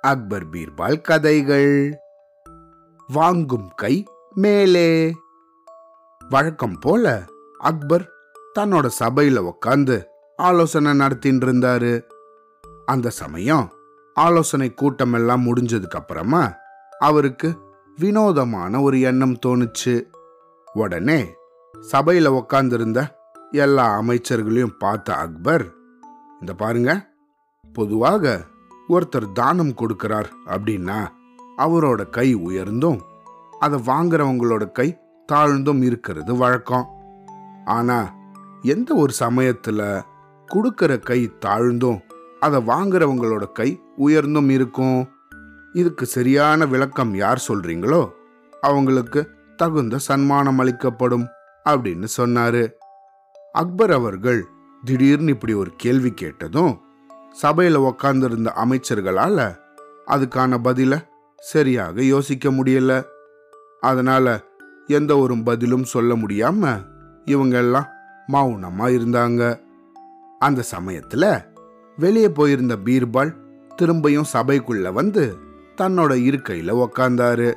அக்பர் பீர்பால் கதைகள். வாங்கும் கை மேலே. வழக்கம் போல அக்பர் தன்னோட சபையில உக்காந்து ஆலோசனை நடத்தின்னு இருந்தாரு அந்த சமயம் ஆலோசனை கூட்டம் எல்லாம் முடிஞ்சதுக்கு அப்புறமா அவருக்கு வினோதமான ஒரு எண்ணம் தோணுச்சு. உடனே சபையில உக்காந்துருந்த எல்லா அமைச்சர்களையும் பார்த்த அக்பர் இந்த பாருங்க பொதுவாக ஒருத்தர் தானம் கொடுக்கிறார் அப்படின்னா அவரோட கை உயர்ந்தும் அதை வாங்குறவங்களோட கை தாழ்ந்தும் இருக்கிறது வழக்கம். ஆனா எந்த ஒரு சமயத்துல கொடுக்கிற கை தாழ்ந்தும் அதை வாங்குறவங்களோட கை உயர்ந்தும் இருக்கும்? இதுக்கு சரியான விளக்கம் யார் சொல்றீங்களோ அவங்களுக்கு தகுந்த சன்மானம் அளிக்கப்படும் அப்படின்னு சொன்னாரு. அக்பர் அவர்கள் திடீர்னு இப்படி ஒரு கேள்வி கேட்டதும் சபையில் உக்காந்துருந்த அமைச்சர்களால அதுக்கான பதில சரியாக யோசிக்க முடியல. அதனால எந்த ஒரு பதிலும் சொல்ல முடியாம இவங்க எல்லாம் மௌனமா இருந்தாங்க. அந்த சமயத்துல வெளியே போயிருந்த பீர்பால் திரும்பியும் சபைக்குள்ள வந்து தன்னோட இருக்கையில உக்காந்தாரு.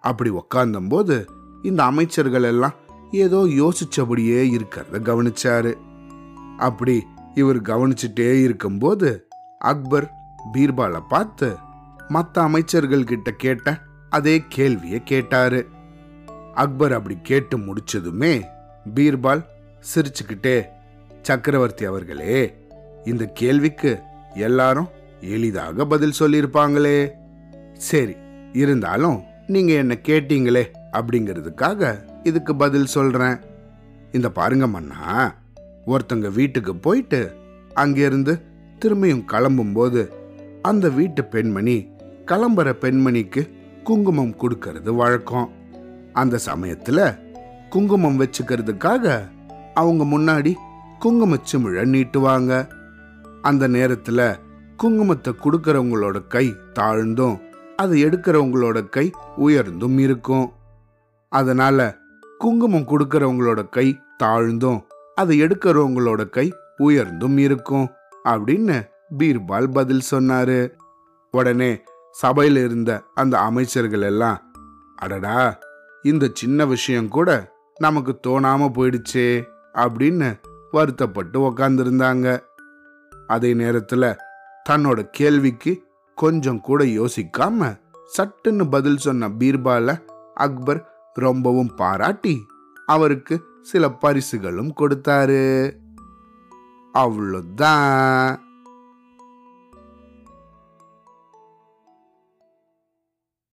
அப்படி உக்காந்தம்போது இந்த அமைச்சர்கள் எல்லாம் ஏதோ யோசிச்சபடியே இருக்கிறத கவனிச்சாரு. அப்படி இவர் கவனிச்சுட்டே இருக்கும்போது அக்பர் பீர்பாலை பார்த்து மற்ற அமைச்சர்கள் கிட்ட கேட்ட அதே கேள்வியை கேட்டாரு. அக்பர் அப்படி கேட்டு முடிச்சதுமே பீர்பால் சிரிச்சுக்கிட்டே சக்கரவர்த்தி அவர்களே இந்த கேள்விக்கு எல்லாரும் எளிதாக பதில் சொல்லியிருப்பாங்களே. சரி இருந்தாலும் நீங்க என்ன கேட்டீங்களே அப்படிங்கிறதுக்காக இதுக்கு பதில் சொல்றேன். இந்த பாருங்க மன்னா ஒருத்தங்க வீட்டுக்கு போயிட்டு அங்கிருந்து திரும்பியும் கிளம்பும்போது அந்த வீட்டு பெண்மணி கிளம்புற பெண்மணிக்கு குங்குமம் கொடுக்கறது வழக்கம். அந்த சமயத்துல குங்குமம் வச்சுக்கிறதுக்காக அவங்க முன்னாடி குங்கும சிமிழ நீட்டுவாங்க. அந்த நேரத்துல குங்குமத்தை கொடுக்கறவங்களோட கை தாழ்ந்தும் அதை எடுக்கிறவங்களோட கை உயர்ந்தும் இருக்கும். அதனால குங்குமம் கொடுக்கறவங்களோட கை தாழ்ந்தும் அதை எடுக்கிறவங்களோட கை உயர்ந்தும் இருக்கும் அப்படின்னு பீர்பால் பதில் சொன்னாரு. உடனே சபையில் இருந்த அந்த அமைச்சர்கள் எல்லாம் அடடா இந்த சின்ன விஷயம் கூட நமக்கு தோணாம போயிடுச்சே அப்படின்னு வருத்தப்பட்டு உக்காந்துருந்தாங்க. அதே நேரத்துல தன்னோட கேள்விக்கு கொஞ்சம் கூட யோசிக்காம சட்டுன்னு பதில் சொன்ன பீர்பால அக்பர் ரொம்பவும் பாராட்டி அவருக்கு சில பரிசுகளும் கொடுத்தாரு. அவ்வளோதான்.